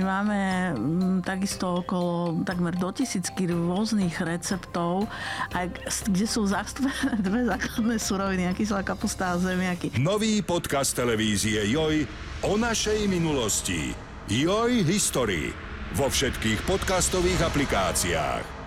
My máme mm, takisto okolo takmer do tisícky rôznych receptov, kde sú zastúpené dve základné suroviny, kyslá kapusta a zemiaky. Nový podcast televízie Joj o našej minulosti. Joj History vo všetkých podcastových aplikáciách.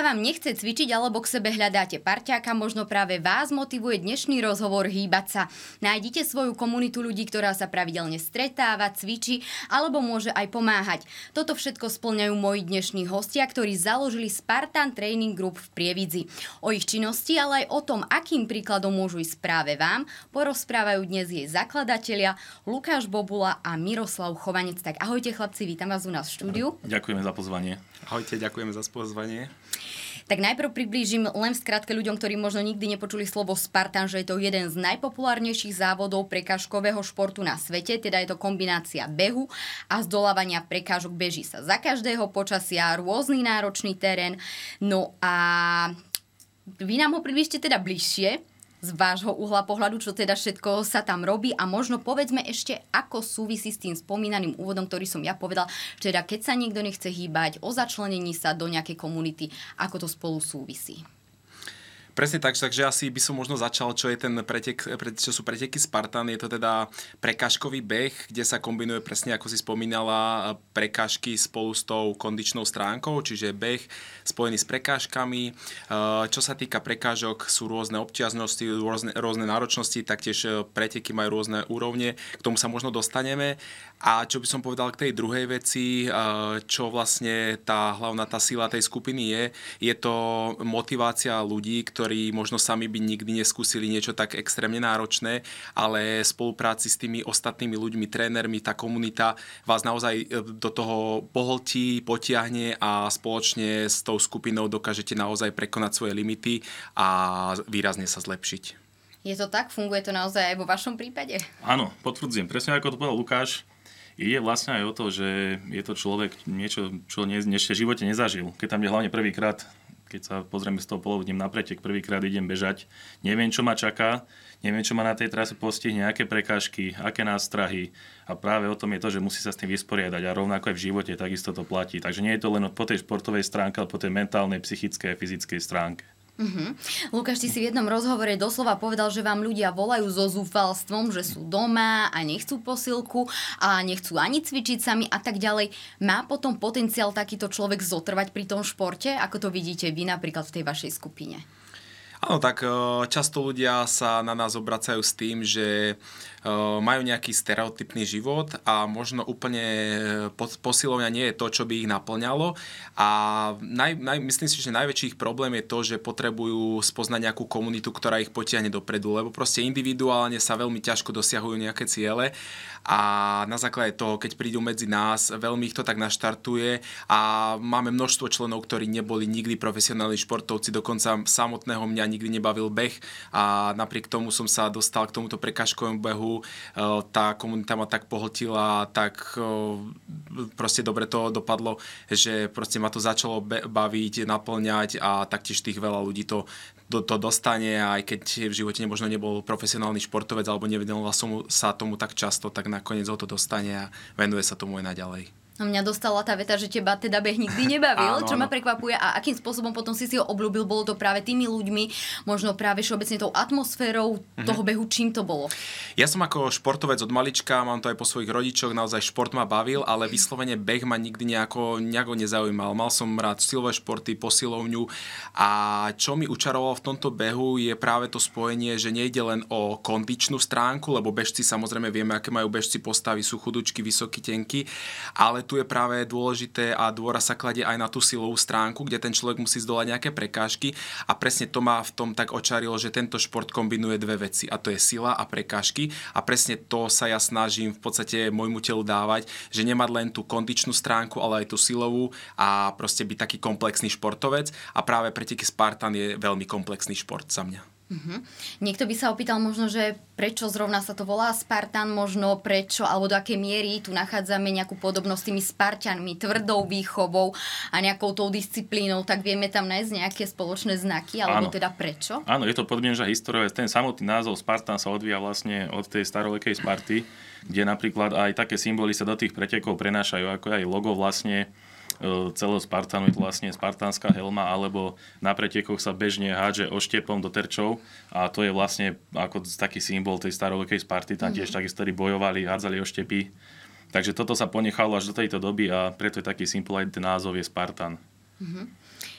Vám nechce cvičiť alebo k sebe hľadáte parťáka, možno práve vás motivuje dnešný rozhovor hýbať sa. Nájdite svoju komunitu ľudí, ktorá sa pravidelne stretáva, cvičí alebo môže aj pomáhať. Toto všetko splňajú moji dnešní hostia, ktorí založili Spartan Training Group v Prievidzi. O ich činnosti, ale aj o tom, akým príkladom môžu ísť práve vám, porozprávajú dnes jej zakladatelia Lukáš Bobula a Miroslav Chovanec. Tak ahojte chlapci, vítam vás u nás v štúdiu. Ďakujeme za pozvanie. Ahojte, ďakujeme za pozvanie. Tak najprv priblížim len v skratke ľuďom, ktorí možno nikdy nepočuli slovo Spartan, že je to jeden z najpopulárnejších závodov prekážkového športu na svete, teda je to kombinácia behu a zdolávania prekážok. Beží sa za každého počasia, rôzny náročný terén. No a vy nám ho približte teda bližšie, z vášho uhla pohľadu, čo teda všetko sa tam robí a možno povedzme ešte, ako súvisí s tým spomínaným úvodom, ktorý som ja povedal, teda keď sa niekto nechce hýbať, o začlenení sa do nejakej komunity, ako to spolu súvisí. Presne tak, takže asi by som možno začal, čo, je ten pretek, čo sú preteky Spartan. Je to teda prekážkový beh, kde sa kombinuje presne, ako si spomínala, prekážky spolu s tou kondičnou stránkou, čiže beh spojený s prekážkami. Čo sa týka prekážok, sú rôzne obťažnosti, rôzne, rôzne náročnosti, taktiež preteky majú rôzne úrovne. K tomu sa možno dostaneme. A čo by som povedal k tej druhej veci, čo vlastne tá hlavná tá sila tej skupiny je, je to motivácia ľudí, ktorí možno sami by nikdy neskúsili niečo tak extrémne náročné, ale v spolupráci s tými ostatnými ľuďmi, trénermi, tá komunita vás naozaj e, do toho pohltí, potiahne a spoločne s tou skupinou dokážete naozaj prekonať svoje limity a výrazne sa zlepšiť. Je to tak? Funguje to naozaj aj vo vašom prípade? Áno, potvrdzujem. Presne ako to povedal Lukáš, ide vlastne aj o to, že je to človek niečo, čo ne, ešte v živote nezažil. Keď tam je hlavne prvýkrát, keď sa pozrieme z toho polu, idem na pretek, prvýkrát idem bežať, neviem, čo ma čaká, neviem, čo ma na tej trase postihne, aké prekážky, aké nástrahy. A práve o tom je to, že musí sa s tým vysporiadať a rovnako aj v živote takisto to platí. Takže nie je to len po tej športovej stránke, ale po tej mentálnej, psychickej a fyzickej stránke. Uh-huh. Lukáš, ty si v jednom rozhovore doslova povedal, že vám ľudia volajú so zúfalstvom, že sú doma a nechcú posilku a nechcú ani cvičiť sami a tak ďalej. Má potom potenciál takýto človek zotrvať pri tom športe? Ako to vidíte vy napríklad v tej vašej skupine? Áno, tak e, často ľudia sa na nás obracajú s tým, že majú nejaký stereotypný život a možno úplne e, posilovňa nie je to, čo by ich naplňalo. A naj, naj, myslím si, že najväčší problém je to, že potrebujú spoznať nejakú komunitu, ktorá ich potiahne dopredu, lebo proste individuálne sa veľmi ťažko dosiahujú nejaké ciele a na základe toho, keď prídu medzi nás, veľmi ich to tak naštartuje a máme množstvo členov, ktorí neboli nikdy profesionálni športovci, dokonca samotného mňa nikdy nebavil beh a napriek tomu som sa dostal k tomuto prekážkovému behu Eh, tá komunita ma tak pohltila, tak eh, proste dobre to dopadlo, že proste ma to začalo baviť, naplňať a taktiež tých veľa ľudí to, to, to dostane aj keď v živote možno nebol profesionálny športovec alebo nevenoval som sa tomu tak často, tak nakoniec ho to dostane a venuje sa tomu aj naďalej. No mňa dostala tá veta, že teba teda beh nikdy nebavil, áno, čo ma prekvapuje a akým spôsobom potom si si ho obľúbil, bolo to práve tými ľuďmi, možno práve všeobecne tou atmosférou mm-hmm. toho behu, čím to bolo? Ja som ako športovec od malička, mám to aj po svojich rodičoch, naozaj šport ma bavil, ale vyslovene beh ma nikdy nejako, nejako nezaujímal. Mal som rád silové športy, posilovňu a čo mi učarovalo v tomto behu je práve to spojenie, že nejde len o kondičnú stránku, lebo bežci samozrejme vieme, aké majú bežci postavy, sú chudučky, vysoký, tenky, ale tu je práve dôležité a dôra sa kladie aj na tú silovú stránku, kde ten človek musí zdolať nejaké prekážky a presne to ma v tom tak očarilo, že tento šport kombinuje dve veci a to je sila a prekážky a presne to sa ja snažím v podstate môjmu telu dávať, že nemať len tú kondičnú stránku, ale aj tú silovú a proste byť taký komplexný športovec a práve preteky Spartan je veľmi komplexný šport za mňa. Uh-huh. Niekto by sa opýtal možno, že prečo zrovna sa to volá Spartan, možno prečo, alebo do akej miery tu nachádzame nejakú podobnosť s tými Spartanmi, tvrdou výchovou a nejakou tou disciplínou, tak vieme tam nájsť nejaké spoločné znaky, alebo Áno. teda prečo? Áno, je to podmienža história. Ten samotný názov Spartan sa odvíja vlastne od tej starovekej Sparty, kde napríklad aj také symboly sa do tých pretekov prenášajú, ako aj logo vlastne celého Spartanu je to vlastne spartánska helma, alebo na pretekoch sa bežne hádže oštepom do terčov a to je vlastne ako taký symbol tej starovekej Sparty, tam tiež mhm. takisto bojovali, hádzali oštepy. Takže toto sa ponechalo až do tejto doby a preto je taký symbol aj ten názov je Spartan. Mm-hmm.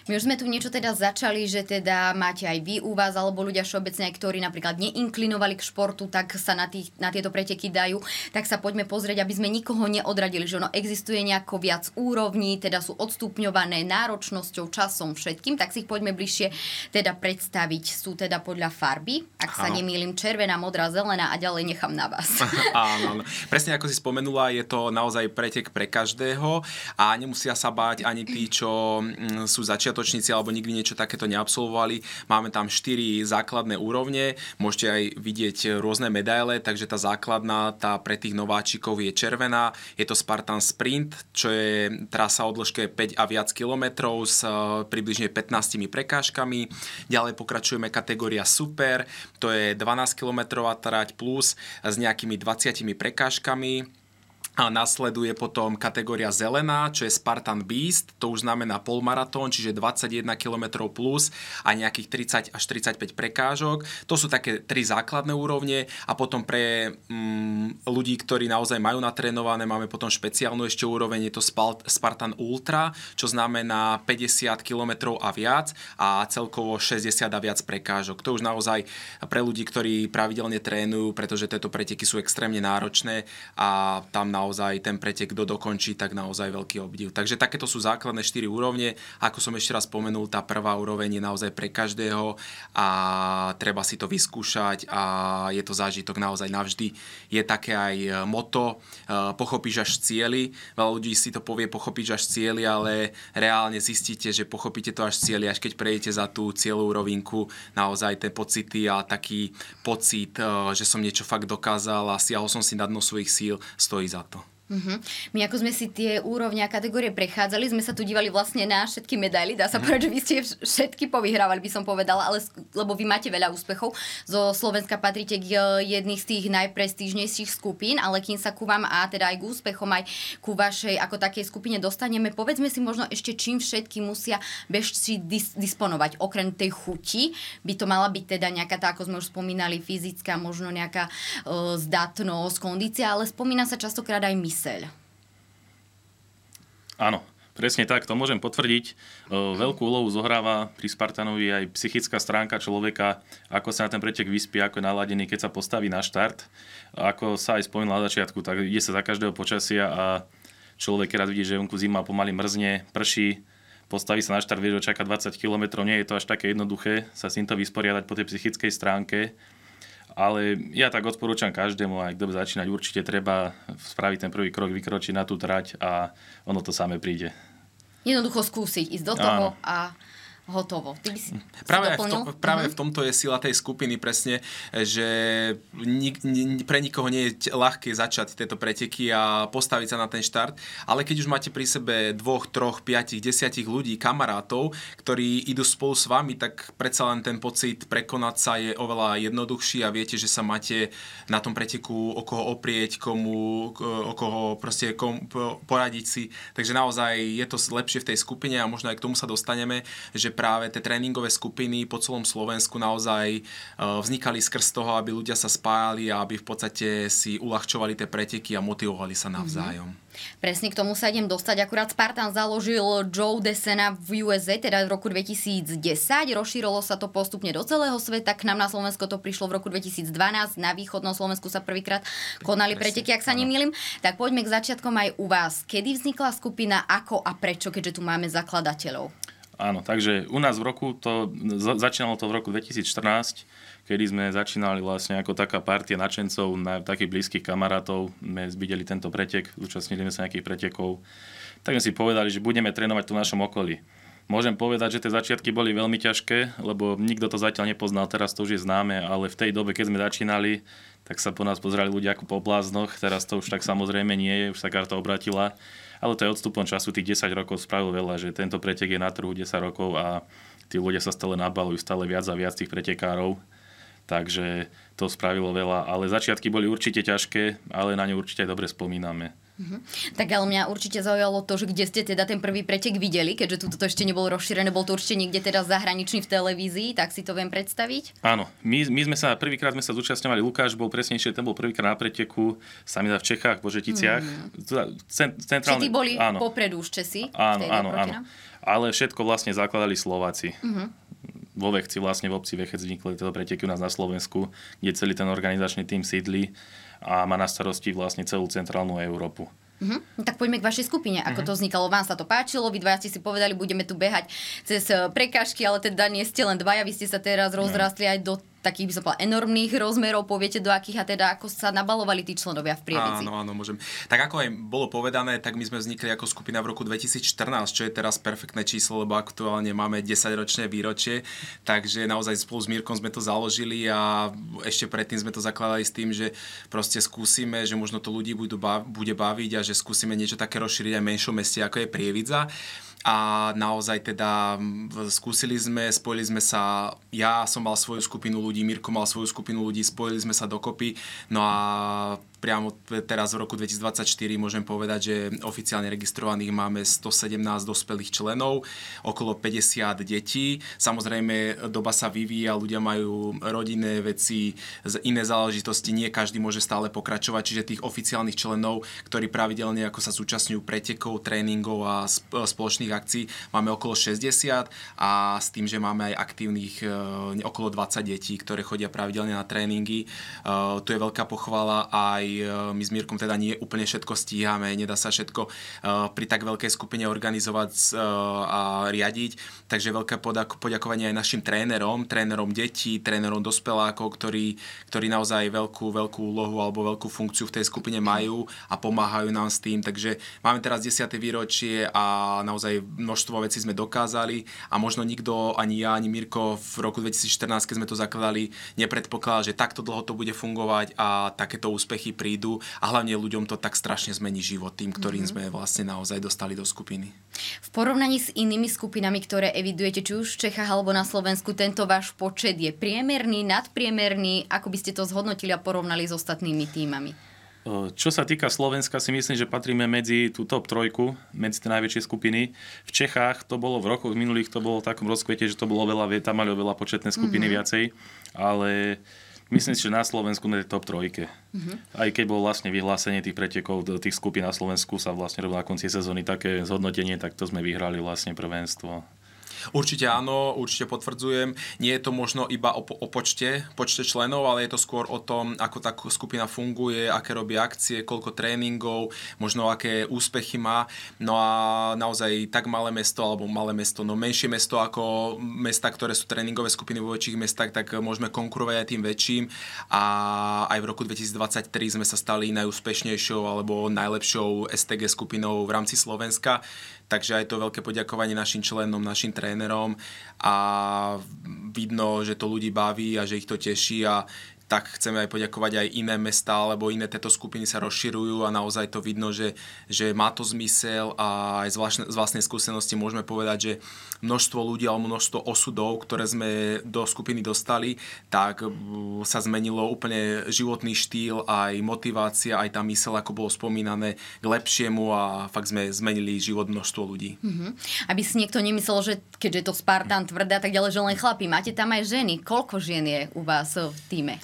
My už sme tu niečo teda začali, že teda máte aj vy u vás, alebo ľudia všeobecne, ktorí napríklad neinklinovali k športu, tak sa na, tých, na tieto preteky dajú. Tak sa poďme pozrieť, aby sme nikoho neodradili, že ono existuje nejako viac úrovní, teda sú odstupňované náročnosťou, časom, všetkým, tak si ich poďme bližšie teda predstaviť. Sú teda podľa farby, ak sa nemýlim, červená, modrá, zelená a ďalej nechám na vás. Áno, presne ako si spomenula, je to naozaj pretek pre každého a nemusia sa báť ani tí, čo mm, sú začiatkoví začiatočníci alebo nikdy niečo takéto neabsolvovali. Máme tam 4 základné úrovne, môžete aj vidieť rôzne medaile, takže tá základná, tá pre tých nováčikov je červená. Je to Spartan Sprint, čo je trasa o dĺžke 5 a viac kilometrov s e, približne 15 prekážkami. Ďalej pokračujeme kategória Super, to je 12 km trať plus s nejakými 20 prekážkami a nasleduje potom kategória zelená, čo je Spartan Beast, to už znamená polmaratón, čiže 21 km plus a nejakých 30 až 35 prekážok. To sú také tri základné úrovne a potom pre mm, ľudí, ktorí naozaj majú natrénované, máme potom špeciálnu ešte úroveň, je to Spartan Ultra, čo znamená 50 km a viac a celkovo 60 a viac prekážok. To už naozaj pre ľudí, ktorí pravidelne trénujú, pretože tieto preteky sú extrémne náročné a tam na naozaj ten pretek, kto dokončí, tak naozaj veľký obdiv. Takže takéto sú základné 4 úrovne. Ako som ešte raz spomenul, tá prvá úroveň je naozaj pre každého a treba si to vyskúšať a je to zážitok naozaj navždy. Je také aj moto, e, pochopíš až cieli. Veľa ľudí si to povie pochopíš až cieli, ale reálne zistíte, že pochopíte to až cieli, až keď prejdete za tú cieľovú rovinku, naozaj tie pocity a taký pocit, e, že som niečo fakt dokázal a siahol som si na dno svojich síl, stojí za to. Uh-huh. My ako sme si tie úrovne a kategórie prechádzali, sme sa tu dívali vlastne na všetky medaily. Dá sa uh-huh. povedať, že vy ste všetky povyhrávali, by som povedala, ale lebo vy máte veľa úspechov. Zo Slovenska patríte k e, jedných z tých najprestížnejších skupín, ale kým sa ku vám a teda aj k úspechom, aj ku vašej ako takej skupine dostaneme, povedzme si možno ešte, čím všetky musia bežci dis- disponovať. Okrem tej chuti by to mala byť teda nejaká tá, ako sme už spomínali, fyzická, možno nejaká uh, zdatnosť, kondícia, ale spomína sa častokrát aj mysl myseľ. Áno, presne tak, to môžem potvrdiť. Veľkú úlohu zohráva pri Spartanovi aj psychická stránka človeka, ako sa na ten pretek vyspí, ako je naladený, keď sa postaví na štart. Ako sa aj spomínal na začiatku, tak ide sa za každého počasia a človek, keď vidí, že vonku zima pomaly mrzne, prší, postaví sa na štart, vie, že čaká 20 km, nie je to až také jednoduché sa s týmto vysporiadať po tej psychickej stránke ale ja tak odporúčam každému, aj kto by začínať, určite treba spraviť ten prvý krok, vykročiť na tú trať a ono to samé príde. Jednoducho skúsiť, ísť do toho Áno. a hotovo. Ty by si, práve, si v tom, práve uh-huh. v tomto je sila tej skupiny presne, že nik, ni, pre nikoho nie je ľahké začať tieto preteky a postaviť sa na ten štart, ale keď už máte pri sebe dvoch, troch, piatich, desiatich ľudí, kamarátov, ktorí idú spolu s vami, tak predsa len ten pocit prekonať sa je oveľa jednoduchší a viete, že sa máte na tom preteku o koho oprieť, komu, o koho proste kom, poradiť si. Takže naozaj je to lepšie v tej skupine a možno aj k tomu sa dostaneme, že práve tie tréningové skupiny po celom Slovensku naozaj e, vznikali skrz toho, aby ľudia sa spájali a aby v podstate si uľahčovali tie preteky a motivovali sa navzájom. Mm-hmm. Presne k tomu sa idem dostať. Akurát Spartan založil Joe Desena v USA, teda v roku 2010. Rozšírilo sa to postupne do celého sveta. K nám na Slovensko to prišlo v roku 2012. Na východnom Slovensku sa prvýkrát konali preteky, ak sa nemýlim. Tak poďme k začiatkom aj u vás. Kedy vznikla skupina, ako a prečo, keďže tu máme zakladateľov? Áno, takže u nás v roku to, začínalo to v roku 2014, kedy sme začínali vlastne ako taká partia načencov, na takých blízkych kamarátov, sme videli tento pretek, zúčastnili sme sa nejakých pretekov, tak sme si povedali, že budeme trénovať tu v našom okolí. Môžem povedať, že tie začiatky boli veľmi ťažké, lebo nikto to zatiaľ nepoznal, teraz to už je známe, ale v tej dobe, keď sme začínali, tak sa po nás pozerali ľudia ako po bláznoch, teraz to už tak samozrejme nie je, už sa karta obratila, ale to je odstupom času tých 10 rokov spravil veľa, že tento pretek je na trhu 10 rokov a tí ľudia sa stále nabalujú, stále viac a viac tých pretekárov, takže to spravilo veľa, ale začiatky boli určite ťažké, ale na ne určite aj dobre spomíname. Uh-huh. Tak ale mňa určite zaujalo to, že kde ste teda ten prvý pretek videli, keďže tu to ešte nebolo rozšírené, bol to určite niekde teda zahraničný v televízii, tak si to viem predstaviť? Áno, my, my sme sa, prvýkrát sme sa zúčastňovali, Lukáš bol presnejšie, ten bol prvýkrát na preteku, sami v Čechách, v Božeticiach. Mm. Centrálne, Či boli áno. popredu už Česi? Áno, áno, áno. Ale všetko vlastne zakladali Slováci. Uh-huh vo Vechci, vlastne v obci Vechec vznikli tieto preteky u nás na Slovensku, kde celý ten organizačný tým sídli a má na starosti vlastne celú centrálnu Európu. Uh-huh. Tak poďme k vašej skupine. Ako uh-huh. to vznikalo? Vám sa to páčilo? Vy dvaja ste si povedali, budeme tu behať cez eh, prekážky, ale teda nie ste len dvaja, vy ste sa teraz rozrastli aj do takých by som povedala enormných rozmerov, poviete do akých a teda ako sa nabalovali tí členovia v Prievidzi. Áno, áno, môžem. Tak ako aj bolo povedané, tak my sme vznikli ako skupina v roku 2014, čo je teraz perfektné číslo, lebo aktuálne máme 10-ročné výročie, takže naozaj spolu s Mírkom sme to založili a ešte predtým sme to zakladali s tým, že proste skúsime, že možno to ľudí bude baviť a že skúsime niečo také rozšíriť aj menšom meste, ako je Prievidza a naozaj teda skúsili sme, spojili sme sa, ja som mal svoju skupinu ľudí, Mirko mal svoju skupinu ľudí, spojili sme sa dokopy, no a priamo teraz v roku 2024 môžem povedať, že oficiálne registrovaných máme 117 dospelých členov, okolo 50 detí. Samozrejme, doba sa vyvíja, ľudia majú rodinné veci, iné záležitosti, nie každý môže stále pokračovať, čiže tých oficiálnych členov, ktorí pravidelne ako sa zúčastňujú pretekov, tréningov a spoločných akcií, máme okolo 60 a s tým, že máme aj aktívnych e, okolo 20 detí, ktoré chodia pravidelne na tréningy. E, tu je veľká pochvala aj my s Mírkom teda nie úplne všetko stíhame, nedá sa všetko e, pri tak veľkej skupine organizovať e, a riadiť, takže veľké poďakovanie aj našim trénerom, trénerom detí, trénerom dospelákov, ktorí, ktorí naozaj veľkú, veľkú úlohu alebo veľkú funkciu v tej skupine majú a pomáhajú nám s tým, takže máme teraz 10. výročie a naozaj množstvo vecí sme dokázali a možno nikto, ani ja, ani Mirko v roku 2014, keď sme to zakladali, nepredpokladal, že takto dlho to bude fungovať a takéto úspechy prídu a hlavne ľuďom to tak strašne zmení život tým, ktorým mm-hmm. sme vlastne naozaj dostali do skupiny. V porovnaní s inými skupinami, ktoré evidujete či už v Čechách alebo na Slovensku, tento váš počet je priemerný, nadpriemerný? Ako by ste to zhodnotili a porovnali s ostatnými týmami? Čo sa týka Slovenska, si myslím, že patríme medzi tú top trojku, medzi tie najväčšie skupiny. V Čechách to bolo v rokoch minulých, to bolo v takom rozkvete, že to bolo veľa, tam mali oveľa početné skupiny mm-hmm. viacej, ale Myslím si, že na Slovensku na top trojke. Uh-huh. Aj keď bolo vlastne vyhlásenie tých pretekov do tých skupín na Slovensku sa vlastne robilo na konci sezóny také zhodnotenie, tak to sme vyhrali vlastne prvenstvo. Určite áno, určite potvrdzujem. Nie je to možno iba o, o počte, počte členov, ale je to skôr o tom, ako tá skupina funguje, aké robí akcie, koľko tréningov, možno aké úspechy má. No a naozaj tak malé mesto, alebo malé mesto, no menšie mesto ako mesta, ktoré sú tréningové skupiny vo väčších mestách, tak môžeme konkurovať aj tým väčším. A aj v roku 2023 sme sa stali najúspešnejšou alebo najlepšou STG skupinou v rámci Slovenska. Takže aj to veľké poďakovanie našim členom, našim trénerom a vidno, že to ľudí baví a že ich to teší a tak chceme aj poďakovať aj iné mesta, alebo iné tieto skupiny sa rozširujú a naozaj to vidno, že, že má to zmysel a aj z, vlastne, z vlastnej skúsenosti môžeme povedať, že množstvo ľudí alebo množstvo osudov, ktoré sme do skupiny dostali, tak sa zmenilo úplne životný štýl, aj motivácia, aj tá mysel, ako bolo spomínané, k lepšiemu a fakt sme zmenili život množstvo ľudí. Mm-hmm. Aby si niekto nemyslel, že keďže je to Spartan tvrdé a tak ďalej, že len chlapí. Máte tam aj ženy. Koľko žien je u vás v týme?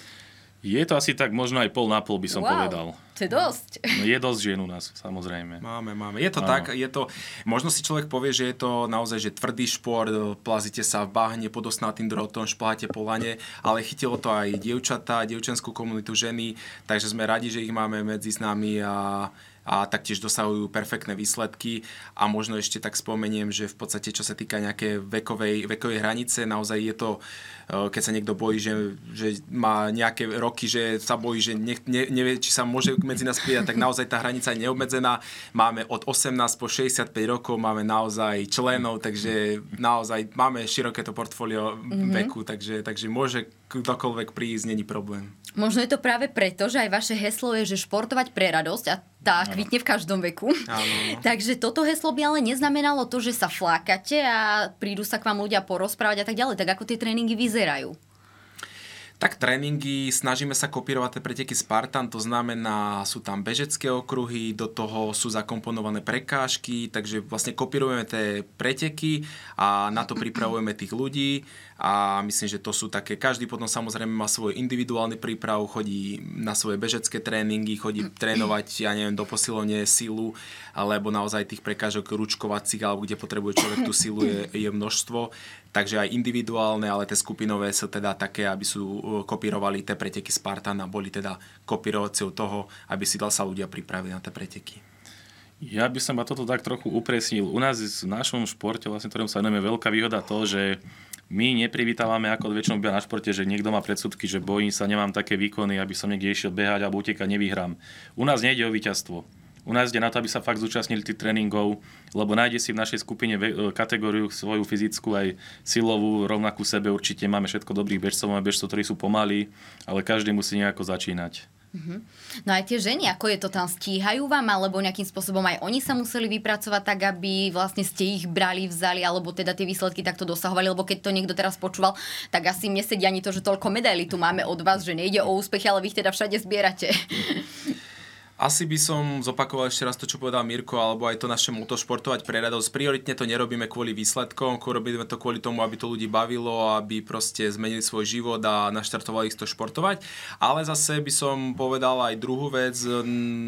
Je to asi tak možno aj pol na pol, by som wow, povedal. To je dosť. No, je dosť žien u nás, samozrejme. Máme, máme. Je to ano. tak, je to, možno si človek povie, že je to naozaj že tvrdý šport, plazíte sa v bahne pod osnatým drotom, špláte po lane, ale chytilo to aj dievčatá, dievčenskú komunitu ženy, takže sme radi, že ich máme medzi s nami a a taktiež dosahujú perfektné výsledky a možno ešte tak spomeniem, že v podstate čo sa týka nejaké vekovej, vekovej hranice, naozaj je to, e, keď sa niekto bojí, že, že má nejaké roky, že sa bojí, že ne, ne, nevie, či sa môže medzi nás pridať, tak naozaj tá hranica je neobmedzená. Máme od 18 po 65 rokov, máme naozaj členov, takže naozaj máme široké to portfólio mm-hmm. veku, takže, takže môže kdokoľvek prísť, není problém. Možno je to práve preto, že aj vaše heslo je, že športovať pre radosť a tá kvitne v každom veku. Takže toto heslo by ale neznamenalo to, že sa flákate a prídu sa k vám ľudia porozprávať a tak ďalej. Tak ako tie tréningy vyzerajú? Tak tréningy, snažíme sa kopírovať tie preteky Spartan, to znamená, sú tam bežecké okruhy, do toho sú zakomponované prekážky, takže vlastne kopírujeme tie preteky a na to pripravujeme tých ľudí a myslím, že to sú také, každý potom samozrejme má svoj individuálny príprav, chodí na svoje bežecké tréningy, chodí trénovať, ja neviem, do posilovne silu, alebo naozaj tých prekážok ručkovacích, alebo kde potrebuje človek tú silu je, je množstvo. Takže aj individuálne, ale tie skupinové sú teda také, aby sú kopírovali tie preteky Spartan a boli teda kopírovaciou toho, aby si dal sa ľudia pripraviť na tie preteky. Ja by som ma toto tak trochu upresnil. U nás v našom športe, vlastne, ktorom sa venujeme, veľká výhoda to, že my neprivítavame ako väčšinou na športe, že niekto má predsudky, že bojím sa, nemám také výkony, aby som niekde išiel behať alebo utekať, nevyhrám. U nás nejde o víťazstvo. U nás ide na to, aby sa fakt zúčastnili tých tréningov, lebo nájde si v našej skupine e, kategóriu svoju fyzickú aj silovú, rovnakú sebe určite. Máme všetko dobrých bežcov, máme bežcov, ktorí sú pomalí, ale každý musí nejako začínať. Uh-huh. No aj tie ženy, ako je to tam, stíhajú vám, alebo nejakým spôsobom aj oni sa museli vypracovať tak, aby vlastne ste ich brali, vzali, alebo teda tie výsledky takto dosahovali, lebo keď to niekto teraz počúval, tak asi mne sedí ani to, že toľko medailí tu máme od vás, že nejde o úspechy, ale vy ich teda všade zbierate. Asi by som zopakoval ešte raz to, čo povedal Mirko, alebo aj to naše moto športovať pre radosť. Prioritne to nerobíme kvôli výsledkom, robíme to kvôli tomu, aby to ľudí bavilo, aby proste zmenili svoj život a naštartovali ich to športovať. Ale zase by som povedal aj druhú vec,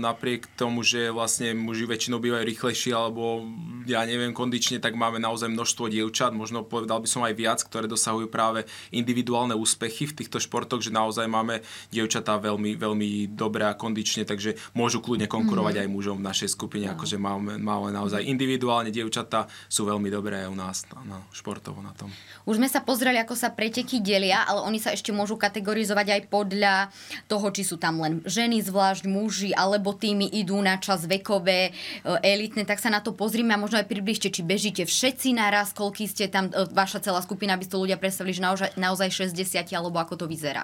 napriek tomu, že vlastne muži väčšinou bývajú rýchlejší alebo ja neviem, kondične, tak máme naozaj množstvo dievčat, možno povedal by som aj viac, ktoré dosahujú práve individuálne úspechy v týchto športoch, že naozaj máme dievčatá veľmi, veľmi dobré a kondične, takže môžu kľudne konkurovať mm. aj mužom v našej skupine, no. akože máme, máme naozaj individuálne dievčatá sú veľmi dobré aj u nás na, na športovo na tom. Už sme sa pozreli, ako sa preteky delia, ale oni sa ešte môžu kategorizovať aj podľa toho, či sú tam len ženy, zvlášť muži, alebo tými idú na čas vekové, e, elitné, tak sa na to pozrime a možno aj približte, či bežíte všetci naraz, koľký ste tam, e, vaša celá skupina, aby ste ľudia predstavili, že naozaj, naozaj 60 alebo ako to vyzerá.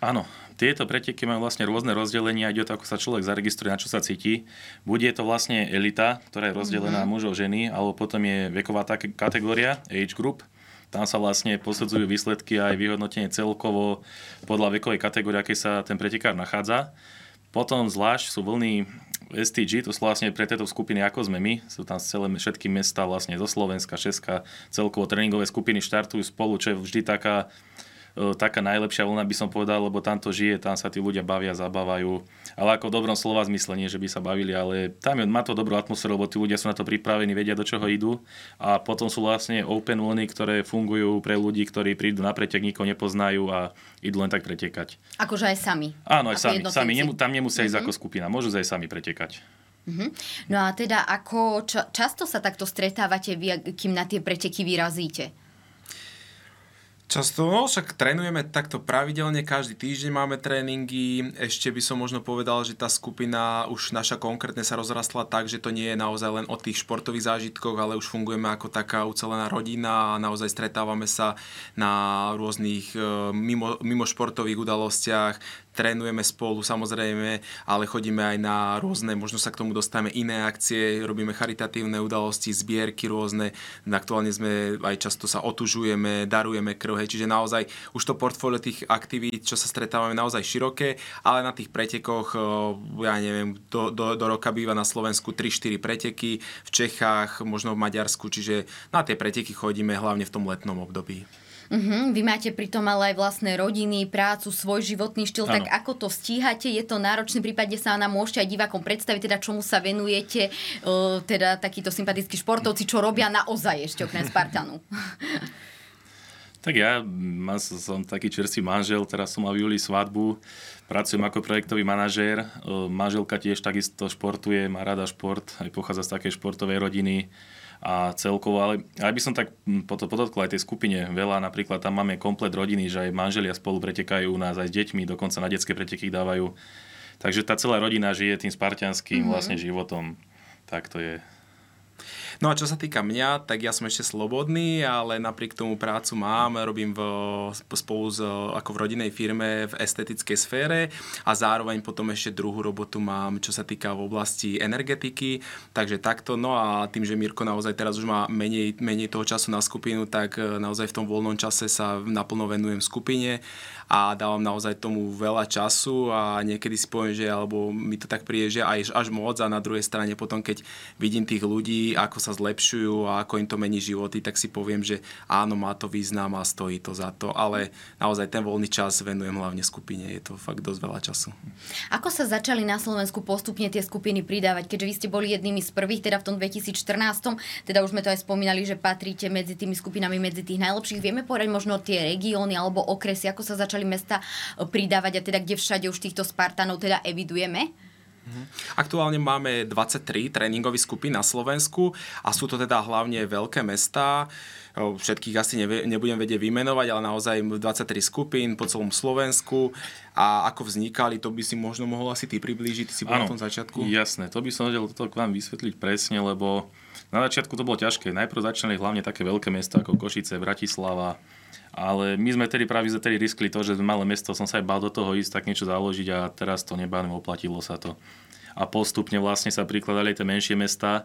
Áno, tieto preteky majú vlastne rôzne rozdelenia, ide o to, ako sa človek zaregistruje, na čo sa cíti. Bude to vlastne elita, ktorá je rozdelená mm-hmm. mužov, ženy, alebo potom je veková kategória, age group. Tam sa vlastne posudzujú výsledky aj vyhodnotenie celkovo podľa vekovej kategórie, aké sa ten pretekár nachádza. Potom zvlášť sú vlny STG, to sú vlastne pre tieto skupiny ako sme my, sú tam celé všetky mesta vlastne zo Slovenska, Česka, celkovo tréningové skupiny štartujú spolu, čo je vždy taká taká najlepšia vlna by som povedal, lebo tam to žije, tam sa tí ľudia bavia, zabávajú. Ale ako v dobrom slova zmysle, nie že by sa bavili, ale tam je, má to dobrú atmosféru, lebo tí ľudia sú na to pripravení, vedia, do čoho idú. A potom sú vlastne open vlny, ktoré fungujú pre ľudí, ktorí prídu na pretek, nikoho nepoznajú a idú len tak pretekať. Akože aj sami. Áno, aj sami. sami. Nemu, tam nemusia ísť mm-hmm. ako skupina, môžu aj sami pretekať. Uh-huh. No a teda ako ča- často sa takto stretávate vy, kým na tie preteky vyrazíte? Často, no však trénujeme takto pravidelne, každý týždeň máme tréningy. Ešte by som možno povedal, že tá skupina už naša konkrétne sa rozrastla tak, že to nie je naozaj len o tých športových zážitkoch, ale už fungujeme ako taká ucelená rodina a naozaj stretávame sa na rôznych e, mimo, mimo športových udalostiach trénujeme spolu samozrejme, ale chodíme aj na rôzne, možno sa k tomu dostávame iné akcie, robíme charitatívne udalosti, zbierky rôzne, aktuálne sme aj často sa otužujeme, darujeme krv, hej, čiže naozaj už to portfólio tých aktivít, čo sa stretávame, naozaj široké, ale na tých pretekoch, ja neviem, do, do, do roka býva na Slovensku 3-4 preteky, v Čechách, možno v Maďarsku, čiže na tie preteky chodíme hlavne v tom letnom období. Uh-huh. Vy máte pritom ale aj vlastné rodiny, prácu, svoj životný štýl, ano. tak ako to stíhate? Je to náročné, prípade sa nám môžete aj divákom predstaviť, teda čomu sa venujete, uh, teda takíto sympatickí športovci, čo robia naozaj ešte okrem Spartanu. Tak ja mám, som taký čerstvý manžel, teraz som mal v júli svadbu, pracujem ako projektový manažér, e, manželka tiež takisto športuje, má rada šport, aj pochádza z takej športovej rodiny a celkovo, ale aj by som tak podotkol aj tej skupine veľa, napríklad tam máme komplet rodiny, že aj manželia spolu pretekajú u nás aj s deťmi, dokonca na detské preteky dávajú. Takže tá celá rodina žije tým spartianským mm-hmm. vlastne životom. Tak to je. No a čo sa týka mňa, tak ja som ešte slobodný, ale napriek tomu prácu mám, robím v, spolu s, ako v rodinnej firme v estetickej sfére a zároveň potom ešte druhú robotu mám, čo sa týka v oblasti energetiky, takže takto. No a tým, že Mirko naozaj teraz už má menej, menej toho času na skupinu, tak e, naozaj v tom voľnom čase sa naplno venujem skupine a dávam naozaj tomu veľa času a niekedy si poviem, že alebo mi to tak príde, aj až moc a na druhej strane potom, keď vidím tých ľudí, ako sa zlepšujú a ako im to mení životy, tak si poviem, že áno, má to význam a stojí to za to, ale naozaj ten voľný čas venujem hlavne skupine, je to fakt dosť veľa času. Ako sa začali na Slovensku postupne tie skupiny pridávať, keďže vy ste boli jednými z prvých, teda v tom 2014, teda už sme to aj spomínali, že patríte medzi tými skupinami, medzi tých najlepších. Vieme povedať možno tie regióny alebo okresy, ako sa začali mesta pridávať a teda kde všade už týchto Spartanov teda evidujeme? Mhm. Aktuálne máme 23 tréningových skupín na Slovensku a sú to teda hlavne veľké mestá. Všetkých asi nevie, nebudem vedieť vymenovať, ale naozaj 23 skupín po celom Slovensku. A ako vznikali, to by si možno mohol asi ty priblížiť, ty si bol na tom začiatku. Jasné, to by som vedel toto k vám vysvetliť presne, lebo na začiatku to bolo ťažké. Najprv začali hlavne také veľké mesta ako Košice, Bratislava, ale my sme tedy práve tedy riskli to, že malé mesto, som sa aj bal do toho ísť, tak niečo založiť a teraz to nebánem, oplatilo sa to. A postupne vlastne sa prikladali tie menšie mesta,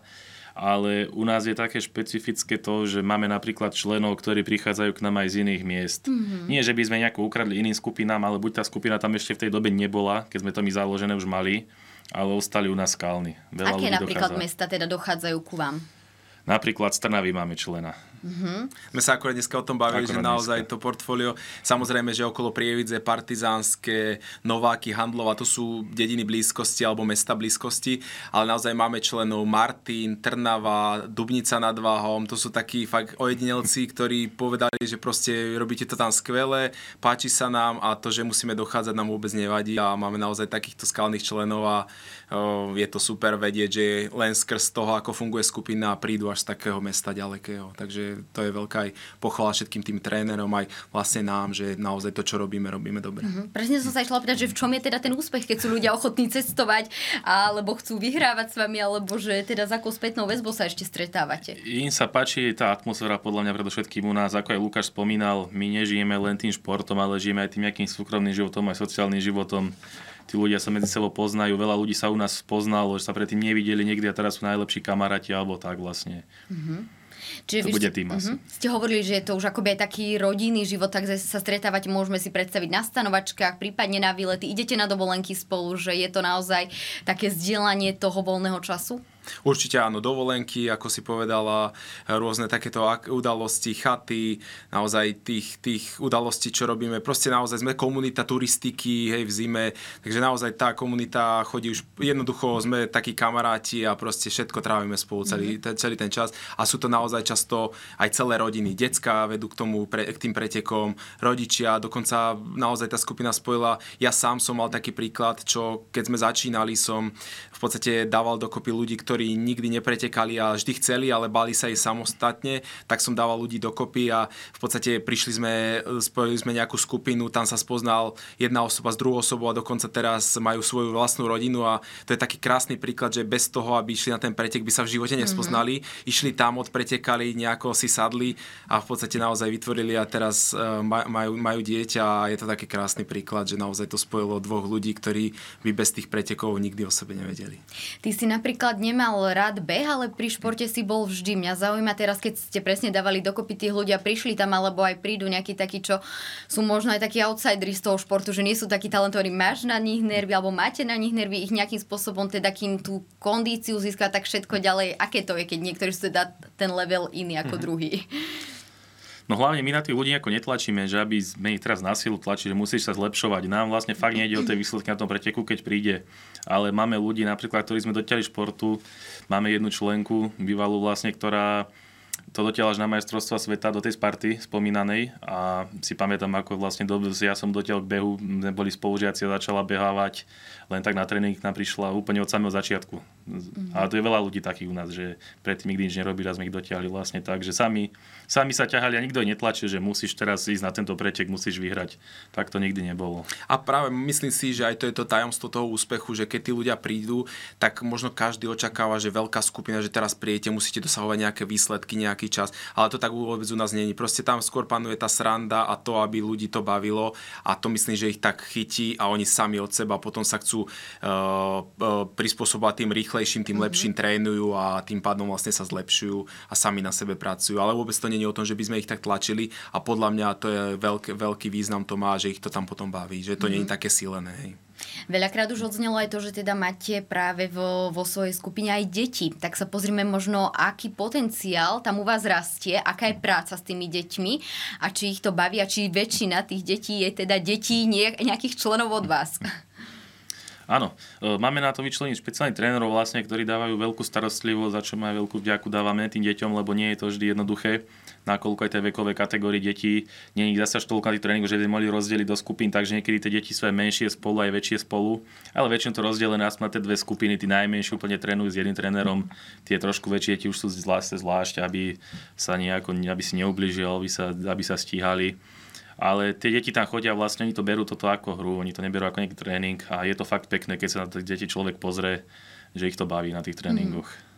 ale u nás je také špecifické to, že máme napríklad členov, ktorí prichádzajú k nám aj z iných miest. Mm-hmm. Nie, že by sme nejako ukradli iným skupinám, ale buď tá skupina tam ešte v tej dobe nebola, keď sme to my založené už mali, ale ostali u nás skalní. Veľa Aké napríklad dochádza. mesta teda dochádzajú ku vám? Napríklad z Trnavy máme člena. Mm-hmm. My sa akorát dneska o tom bavili, akorát že naozaj dneska. to portfólio, samozrejme, že okolo Prievidze, Partizánske, Nováky, Handlova, to sú dediny blízkosti alebo mesta blízkosti, ale naozaj máme členov Martin, Trnava, Dubnica nad Váhom, to sú takí fakt ojedinelci, ktorí povedali, že proste robíte to tam skvelé, páči sa nám a to, že musíme dochádzať nám vôbec nevadí a máme naozaj takýchto skalných členov a je to super vedieť, že len skrz toho, ako funguje skupina, prídu až z takého mesta ďalekého. Takže to je veľká aj pochvala všetkým tým trénerom, aj vlastne nám, že naozaj to, čo robíme, robíme dobre. Mm-hmm. Presne som sa išla opýtať, že v čom je teda ten úspech, keď sú ľudia ochotní cestovať, alebo chcú vyhrávať s vami, alebo že teda za akou spätnou väzbou sa ešte stretávate. Im sa páči tá atmosféra, podľa mňa predovšetkým u nás, ako aj Lukáš spomínal, my nežijeme len tým športom, ale žijeme aj tým nejakým súkromným životom, aj sociálnym životom tí ľudia sa medzi sebou poznajú, veľa ľudí sa u nás poznalo, že sa predtým nevideli niekde a teraz sú najlepší kamaráti alebo tak vlastne. Mm-hmm. Čiže to bude tým asi. Uh-huh. Ste hovorili, že je to už akoby aj taký rodinný život, tak sa stretávať môžeme si predstaviť na stanovačkách, prípadne na výlety. Idete na dovolenky spolu, že je to naozaj také zdieľanie toho voľného času? Určite áno, dovolenky, ako si povedala, rôzne takéto udalosti, chaty, naozaj tých, tých udalostí, čo robíme. Proste naozaj sme komunita turistiky, hej, v zime, takže naozaj tá komunita chodí už, jednoducho sme takí kamaráti a proste všetko trávime spolu celý, mm-hmm. celý ten čas a sú to naozaj často aj celé rodiny. Decka vedú k tomu, pre, k tým pretekom, rodičia, dokonca naozaj tá skupina spojila. Ja sám som mal taký príklad, čo keď sme začínali, som v podstate dával dokopy ľudí, ktorí nikdy nepretekali a vždy chceli, ale bali sa aj samostatne, tak som dával ľudí dokopy a v podstate prišli sme, spojili sme nejakú skupinu, tam sa spoznal jedna osoba s druhou osobou a dokonca teraz majú svoju vlastnú rodinu a to je taký krásny príklad, že bez toho, aby išli na ten pretek, by sa v živote nespoznali. Mm-hmm. Išli tam, odpretekali, nejako si sadli a v podstate naozaj vytvorili a teraz e, majú, majú dieťa a je to taký krásny príklad, že naozaj to spojilo dvoch ľudí, ktorí by bez tých pretekov nikdy o sebe nevedeli. Ty si napríklad nemá nemal rád beh, ale pri športe si bol vždy. Mňa zaujíma teraz, keď ste presne dávali dokopy tých ľudia, prišli tam, alebo aj prídu nejakí takí, čo sú možno aj takí outsideri z toho športu, že nie sú takí talentovaní. Máš na nich nervy, alebo máte na nich nervy, ich nejakým spôsobom teda kým tú kondíciu získa, tak všetko ďalej. Aké to je, keď niektorí sú teda ten level iný ako mm-hmm. druhý? No hlavne my na tých ľudí ako netlačíme, že aby sme ich teraz na silu tlačili, že musíš sa zlepšovať. Nám vlastne fakt nejde o tie výsledky na tom preteku, keď príde. Ale máme ľudí napríklad, ktorí sme dotiahli športu, máme jednu členku, bývalú vlastne, ktorá to dotiaľ až na majstrovstva sveta do tej Sparty spomínanej a si pamätám, ako vlastne do, ja som dotiaľ k behu, boli spolužiaci a začala behávať, len tak na tréning nám prišla úplne od samého začiatku. Mm-hmm. A to je veľa ľudí takých u nás, že predtým nikdy nič nerobili a sme ich dotiahli vlastne tak, že sami, sami sa ťahali a nikto netlačil, že musíš teraz ísť na tento pretek, musíš vyhrať. Tak to nikdy nebolo. A práve myslím si, že aj to je to tajomstvo toho úspechu, že keď tí ľudia prídu, tak možno každý očakáva, že veľká skupina, že teraz prijete, musíte dosahovať nejaké výsledky, nejaký čas, ale to tak vôbec u nás není. Proste tam skôr panuje tá sranda a to, aby ľudí to bavilo a to myslím, že ich tak chytí a oni sami od seba potom sa chcú uh, uh, prispôsobovať tým rýchlejším, tým mm-hmm. lepším trénujú a tým pádom vlastne sa zlepšujú a sami na sebe pracujú. Ale vôbec to je o tom, že by sme ich tak tlačili a podľa mňa to je veľký, veľký význam to má, že ich to tam potom baví, že to mm-hmm. mhm. také silené. Hej. Veľakrát už odznelo aj to, že teda máte práve vo, vo svojej skupine aj deti. Tak sa pozrime možno, aký potenciál tam u vás rastie, aká je práca s tými deťmi a či ich to baví a či väčšina tých detí je teda detí nejakých členov od vás. Áno, e, máme na to vyčleniť špeciálnych trénerov, vlastne, ktorí dávajú veľkú starostlivosť, za čo majú veľkú vďaku dávame tým deťom, lebo nie je to vždy jednoduché nakoľko aj tej vekovej kategórii detí nie je zase toľko tých tréningoch, že by mohli rozdeliť do skupín, takže niekedy tie deti sú aj menšie spolu, aj väčšie spolu, ale väčšinou to rozdelené na tie dve skupiny, tí najmenšie úplne trénujú s jedným trénerom, tie trošku väčšie deti už sú zvlášť, zvlášť aby sa nejako, aby si neublížil, aby sa, aby sa stíhali. Ale tie deti tam chodia, vlastne oni to berú toto ako hru, oni to neberú ako nejaký tréning a je to fakt pekné, keď sa na tie deti človek pozrie, že ich to baví na tých tréningoch. Mm.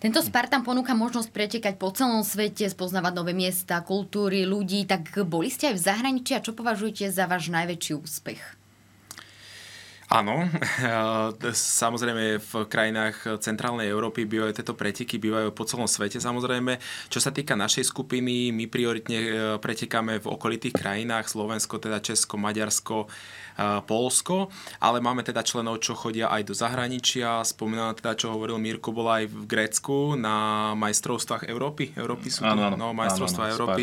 Tento Spartan ponúka možnosť pretekať po celom svete, spoznávať nové miesta, kultúry, ľudí. Tak boli ste aj v zahraničí a čo považujete za váš najväčší úspech? Áno, samozrejme v krajinách centrálnej Európy bývajú tieto preteky, bývajú po celom svete samozrejme. Čo sa týka našej skupiny, my prioritne e, pretekáme v okolitých krajinách, Slovensko, teda Česko, Maďarsko, Polsko, ale máme teda členov, čo chodia aj do zahraničia. Spomínam teda, čo hovoril Mirko, bola aj v Grécku na majstrovstvách Európy. Európy sú to, áno, áno, no, majstrovstvá áno, áno, Európy.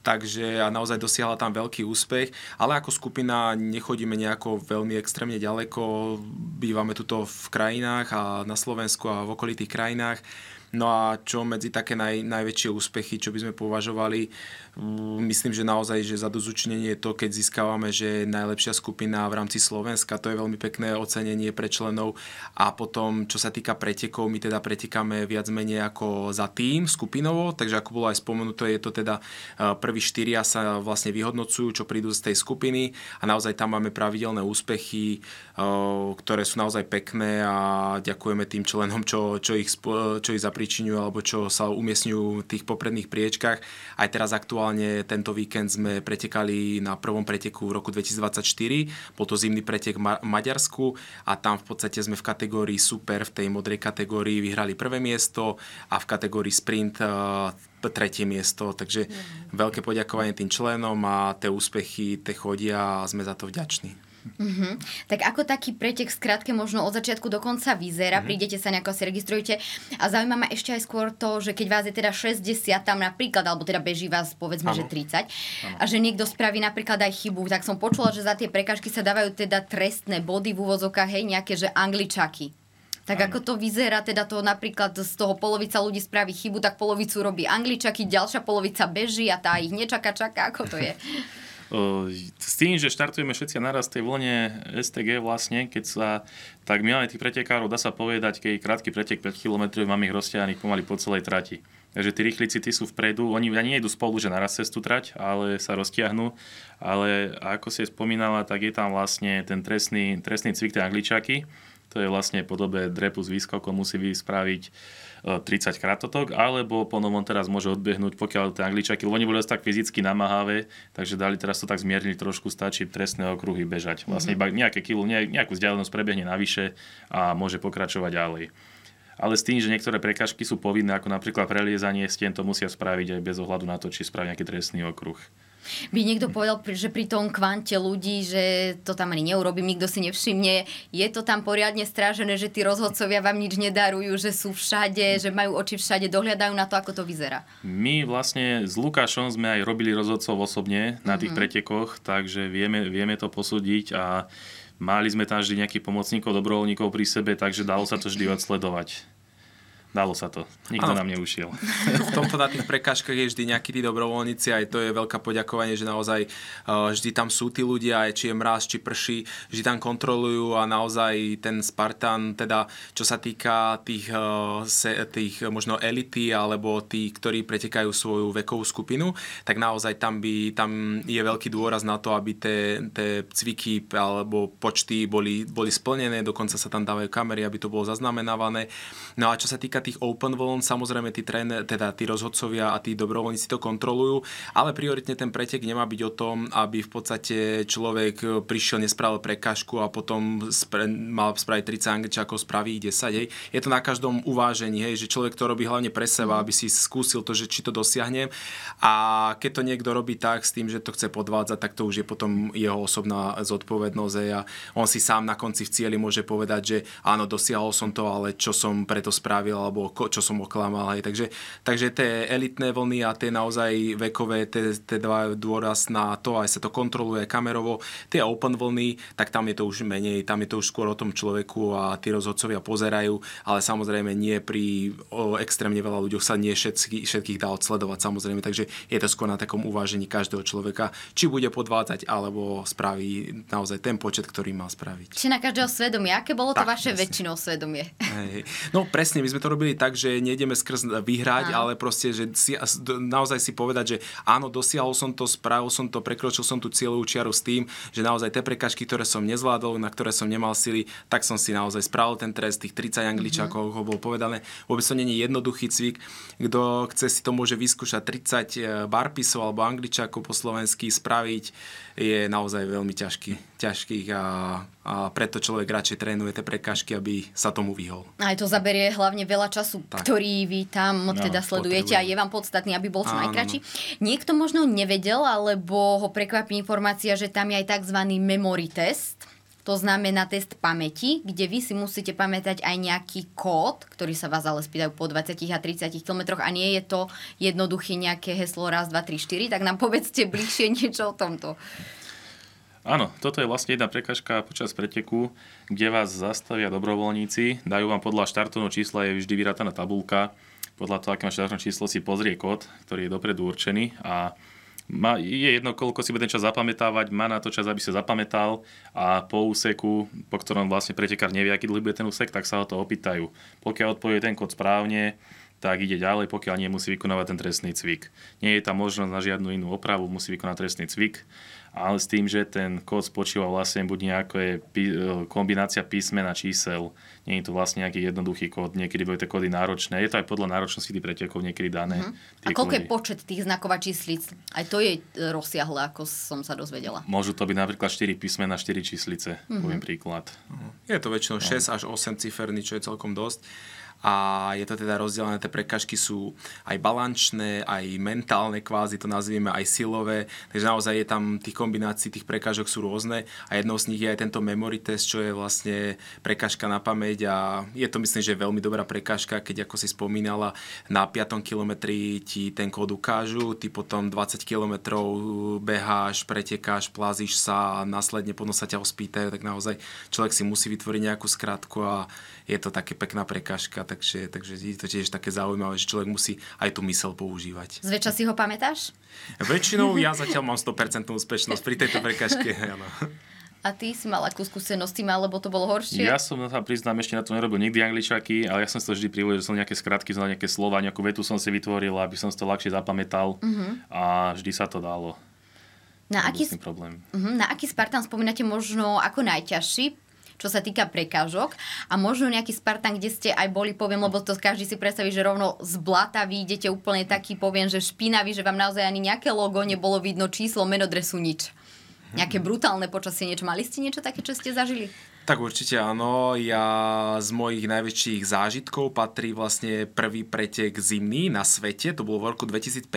takže a naozaj dosiahla tam veľký úspech, ale ako skupina nechodíme nejako veľmi extrémne ďaleko, bývame tuto v krajinách a na Slovensku a v okolitých krajinách. No a čo medzi také naj, najväčšie úspechy, čo by sme považovali, Mm, myslím, že naozaj, že za dozučnenie je to, keď získavame, že je najlepšia skupina v rámci Slovenska. To je veľmi pekné ocenenie pre členov. A potom, čo sa týka pretekov, my teda pretekáme viac menej ako za tým, skupinovo, takže ako bolo aj spomenuté, je to teda e, prví štyria sa vlastne vyhodnocujú, čo prídu z tej skupiny a naozaj tam máme pravidelné úspechy, e, ktoré sú naozaj pekné a ďakujeme tým členom, čo, čo, ich, čo ich zapričinujú alebo čo sa umiestňujú v tých popredných priečkách. Aj teraz aktuálne Aktuálne tento víkend sme pretekali na prvom preteku v roku 2024. Bol to zimný pretek v Maďarsku a tam v podstate sme v kategórii super, v tej modrej kategórii vyhrali prvé miesto a v kategórii sprint eh, tretie miesto, takže mm. veľké poďakovanie tým členom a tie úspechy, tie chodia a sme za to vďační. Mm-hmm. Tak ako taký pretek skrátke možno od začiatku do konca vyzerá, mm-hmm. prídete sa nejako si registrujete a zaujíma ma ešte aj skôr to, že keď vás je teda 60 tam napríklad, alebo teda beží vás povedzme, ano. že 30 ano. a že niekto spraví napríklad aj chybu, tak som počula, že za tie prekažky sa dávajú teda trestné body v úvozokách, hej, nejaké, že angličaky. Tak ano. ako to vyzerá, teda to napríklad z toho polovica ľudí spraví chybu, tak polovicu robí angličaky, ďalšia polovica beží a tá ich nečaká, čaká, ako to je? S tým, že štartujeme všetci naraz tej vlne STG vlastne, keď sa, tak máme tých pretekárov, dá sa povedať, keď krátky pretek 5 km, máme ich rozťahaných pomaly po celej trati. Takže tí rýchlici, tí sú vpredu, oni ani nejdu spolu, že naraz cestu trať, ale sa roztiahnu. Ale ako si spomínala, tak je tam vlastne ten trestný, trestný cvik tej angličaky. To je vlastne v podobe drepu s výskokom, musí spraviť 30 kratotok, alebo po novom teraz môže odbehnúť, pokiaľ tie angličaky, lebo oni boli tak fyzicky namáhavé, takže dali teraz to tak zmierniť trošku, stačí trestné okruhy bežať. Vlastne mm-hmm. iba nejaké kilo, nejakú vzdialenosť prebehne navyše a môže pokračovať ďalej. Ale s tým, že niektoré prekažky sú povinné, ako napríklad preliezanie stien, to musia spraviť aj bez ohľadu na to, či spraví nejaký trestný okruh by niekto povedal, že pri tom kvante ľudí, že to tam ani neurobím, nikto si nevšimne. Je to tam poriadne strážené, že tí rozhodcovia vám nič nedarujú, že sú všade, že majú oči všade, dohľadajú na to, ako to vyzerá. My vlastne s Lukášom sme aj robili rozhodcov osobne na tých mm-hmm. pretekoch, takže vieme, vieme to posúdiť a mali sme tam vždy nejakých pomocníkov, dobrovoľníkov pri sebe, takže dalo sa to vždy odsledovať. Dalo sa to. Nikto Áno. nám neušiel. v tomto na tých prekážkach je vždy nejakí tí dobrovoľníci, aj to je veľké poďakovanie, že naozaj uh, vždy tam sú tí ľudia, aj či je mráz, či prší, vždy tam kontrolujú a naozaj ten Spartan, teda čo sa týka tých, uh, se, tých možno elity alebo tí, ktorí pretekajú svoju vekovú skupinu, tak naozaj tam, by, tam je veľký dôraz na to, aby tie cviky alebo počty boli, boli splnené, dokonca sa tam dávajú kamery, aby to bolo zaznamenávané. No a čo sa týka tých open voľn, samozrejme tí, tréner, teda tí rozhodcovia a tí dobrovoľníci to kontrolujú, ale prioritne ten pretek nemá byť o tom, aby v podstate človek prišiel, nespravil prekážku a potom spre, mal spraviť 30 angličákov, spraví ich 10. Hej. Je to na každom uvážení, hej, že človek to robí hlavne pre seba, aby si skúsil to, že či to dosiahnem. A keď to niekto robí tak s tým, že to chce podvádzať, tak to už je potom jeho osobná zodpovednosť hej, a on si sám na konci v cieli môže povedať, že áno, dosiahol som to, ale čo som preto spravil, alebo ko- čo som oklamal. Hej. Takže, takže tie elitné vlny a tie naozaj vekové, tie, tie dva dôraz na to, aj sa to kontroluje kamerovo. Tie open vlny, tak tam je to už menej, tam je to už skôr o tom človeku a tí rozhodcovia pozerajú, ale samozrejme nie pri o, extrémne veľa ľuďoch sa nie všetky, všetkých dá odsledovať samozrejme, takže je to skôr na takom uvážení každého človeka, či bude podvádzať, alebo spraví naozaj ten počet, ktorý má spraviť. Či na každého svedomie. Aké bolo to Tak, vaše presne. väčšinou svedomie? Hej. No presne, my sme to robili tak, že nejdeme skrz vyhrať, Áno. ale proste, že si, naozaj si povedať, že áno, dosiahol som to, spravil som to, prekročil som tú cieľovú čiaru s tým, že naozaj tie prekažky, ktoré som nezvládol, na ktoré som nemal sily, tak som si naozaj spravil ten trest, tých 30 angličákov, mm-hmm. bolo povedané. Vôbec to není jednoduchý cvik. Kto chce si to môže vyskúšať 30 barpisov alebo angličákov po slovensky spraviť, je naozaj veľmi ťažký, ťažkých a, a preto človek radšej trénuje tie prekažky, aby sa tomu vyhol. Aj to zaberie hlavne veľa času, Tak. ktorý vy tam No, teda sledujete a potrebujem. je vám podstatný, aby bol čo najkračší. Niekto možno nevedel, alebo ho prekvapí informácia, že tam je aj tzv. memory test. To znamená test pamäti, kde vy si musíte pamätať aj nejaký kód, ktorý sa vás ale spýtajú po 20 a 30 kilometroch a nie je to jednoduché nejaké heslo raz, 2, 3, 4, tak nám povedzte bližšie niečo o tomto. Áno, toto je vlastne jedna prekažka počas preteku, kde vás zastavia dobrovoľníci, dajú vám podľa štartovného čísla je vždy vyrátaná tabulka, podľa toho, aké má štartovné číslo, si pozrie kód, ktorý je dopredu určený a má, je jedno, koľko si bude ten čas zapamätávať, má na to čas, aby sa zapamätal a po úseku, po ktorom vlastne pretekár nevie, aký dlhý bude ten úsek, tak sa ho to opýtajú. Pokiaľ odpovie ten kód správne, tak ide ďalej, pokiaľ nie, musí vykonávať ten trestný cvik. Nie je tam možnosť na žiadnu inú opravu, musí vykonať trestný cvik, ale s tým, že ten kód spočíva vlastne buď nejaká je pí- e, kombinácia písmen a čísel. Nie je to vlastne nejaký jednoduchý kód, niekedy budú tie kódy náročné. Je to aj podľa náročnosti tých pretekov niekedy dané. A tých koľko je kódy. počet tých znakov a číslic? Aj to je e, rozsiahle, ako som sa dozvedela. Môžu to byť napríklad 4 písmena, 4 číslice, Mhm. poviem príklad. Je to väčšinou 6 až 8 ciferný, čo je celkom dosť. A je to teda rozdelené, tie prekažky sú aj balančné, aj mentálne kvázi, to nazvieme aj silové, takže naozaj je tam tých kombinácií, tých prekážok sú rôzne. A jednou z nich je aj tento memory test, čo je vlastne prekažka na pamäť. A je to myslím, že veľmi dobrá prekážka, keď ako si spomínala, na 5. kilometri ti ten kód ukážu, ty potom 20 kilometrov beháš, pretekáš, plazíš sa a následne potom sa ťa ospýtajú, tak naozaj človek si musí vytvoriť nejakú skratku a je to také pekná prekážka, takže, takže je to tiež také zaujímavé, že človek musí aj tú mysel používať. Zväčša si ho pamätáš? Väčšinou ja zatiaľ mám 100% úspešnosť pri tejto prekážke. Áno. A ty si mal akú skúsenosť s tým, alebo to bolo horšie? Ja som sa priznám, ešte na to nerobil nikdy angličaky, ale ja som si to vždy privolil, že som nejaké skratky, som nejaké slova, nejakú vetu som si vytvoril, aby som si to ľahšie zapamätal Mhm. a vždy sa to dalo. Na aký, problém. uh-huh, na aký Spartan spomínate možno ako najťažší? Čo sa týka prekážok a možno nejaký Spartan, kde ste aj boli, poviem, lebo to každý si predstaví, že rovno z blata vy úplne taký, poviem, že špinavý, že vám naozaj ani nejaké logo nebolo vidno, číslo, meno dresu, nič. Nejaké brutálne počasie, niečo. Mali ste niečo také, čo ste zažili? Tak určite áno. Ja z mojich najväčších zážitkov patrí vlastne prvý pretek zimný na svete. To bolo v roku 2015,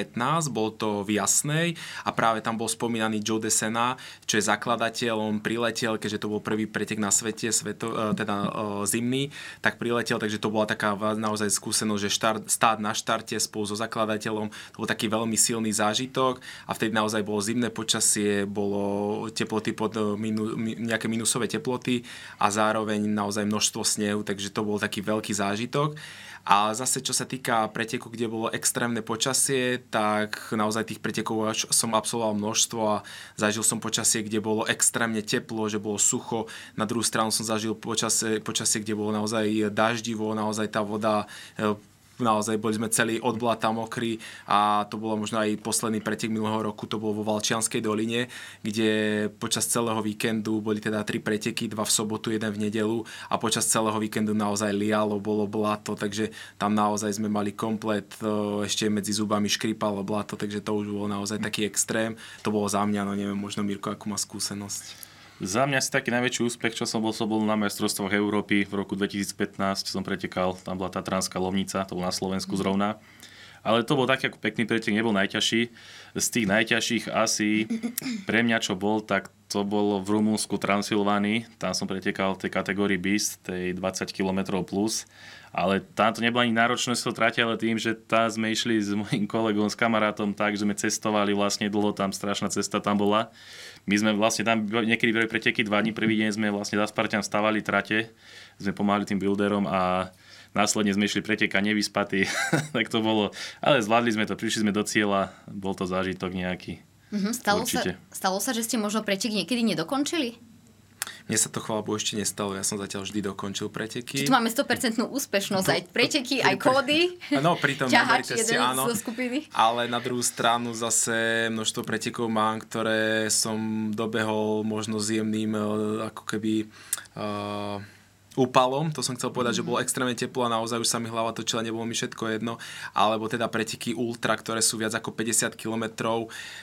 bol to v Jasnej a práve tam bol spomínaný Joe Desena, čo je zakladateľ. On priletel, keďže to bol prvý pretek na svete, sveto, eh, teda eh, zimný, tak priletel, takže to bola taká naozaj skúsenosť, že štart, stát na štarte spolu so zakladateľom. To bol taký veľmi silný zážitok a vtedy naozaj bolo zimné počasie, bolo teploty pod eh, minu, mi- nejaké minusové teploty a zároveň naozaj množstvo snehu, takže to bol taký veľký zážitok. A zase, čo sa týka preteku, kde bolo extrémne počasie, tak naozaj tých pretekov som absolvoval množstvo a zažil som počasie, kde bolo extrémne teplo, že bolo sucho. Na druhú stranu som zažil počasie, počasie kde bolo naozaj daždivo, naozaj tá voda e, naozaj boli sme celý od blata mokrí a to bolo možno aj posledný pretek minulého roku, to bolo vo Valčianskej doline, kde počas celého víkendu boli teda tri preteky, dva v sobotu, jeden v nedelu a počas celého víkendu naozaj lialo, bolo blato, takže tam naozaj sme mali komplet, ešte medzi zubami škripalo blato, takže to už bolo naozaj taký extrém. To bolo za mňa, no neviem, možno Mirko, akú má skúsenosť. Za mňa si taký najväčší úspech, čo som bol, som bol na majstrovstvách Európy v roku 2015, som pretekal, tam bola tá Transká Lovnica, to bol na Slovensku zrovna. Ale to bol taký ako pekný pretek, nebol najťažší. Z tých najťažších asi pre mňa, čo bol, tak to bolo v Rumúnsku Transylvánii. Tam som pretekal v tej kategórii BIS, tej 20 km plus. Ale tam to nebolo ani náročné sa trate, ale tým, že tam sme išli s mojim kolegom, s kamarátom tak, že sme cestovali vlastne dlho, tam strašná cesta tam bola my sme vlastne tam niekedy boli preteky dva dní, prvý deň sme vlastne za Spartan stavali trate, sme pomáhali tým builderom a následne sme išli preteka nevyspatí, tak to bolo, ale zvládli sme to, prišli sme do cieľa, bol to zážitok nejaký. Mm-hmm. Stalo, sa, stalo sa, že ste možno pretek niekedy nedokončili? Mne sa to chvála ešte nestalo, ja som zatiaľ vždy dokončil preteky. Čiže tu máme 100% úspešnosť, aj preteky, aj kódy. No, pri tom teste, áno. Ale na druhú stranu zase množstvo pretekov mám, ktoré som dobehol možno s jemným eh, ako keby uh, úpalom, to som chcel povedať, mm-hmm. že bolo extrémne teplo a naozaj už sa mi hlava točila, nebolo mi všetko jedno, alebo teda preteky ultra, ktoré sú viac ako 50 km.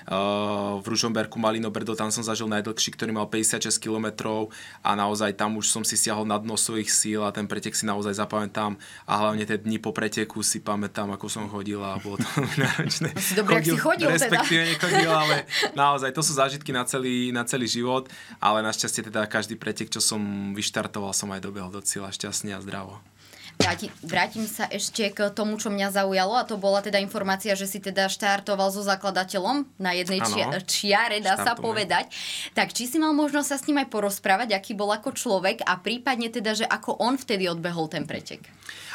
Uh, v Ružomberku Malino Brdo, tam som zažil najdlhší, ktorý mal 56 km a naozaj tam už som si siahol na dno svojich síl a ten pretek si naozaj zapamätám a hlavne tie dni po preteku si pamätám, ako som chodil a bolo to náročné. Dobre, chodil, si chodil teda. respektíve teda. nechodil, ale naozaj to sú zážitky na celý, na celý život, ale našťastie teda každý pretek, čo som vyštartoval, som aj dobehol dobehol do cieľa šťastne a zdravo. Vrátim, vrátim sa ešte k tomu, čo mňa zaujalo a to bola teda informácia, že si teda štartoval so zakladateľom na jednej ano, čiare, dá štartujeme. sa povedať. Tak či si mal možnosť sa s ním aj porozprávať, aký bol ako človek a prípadne teda, že ako on vtedy odbehol ten pretek?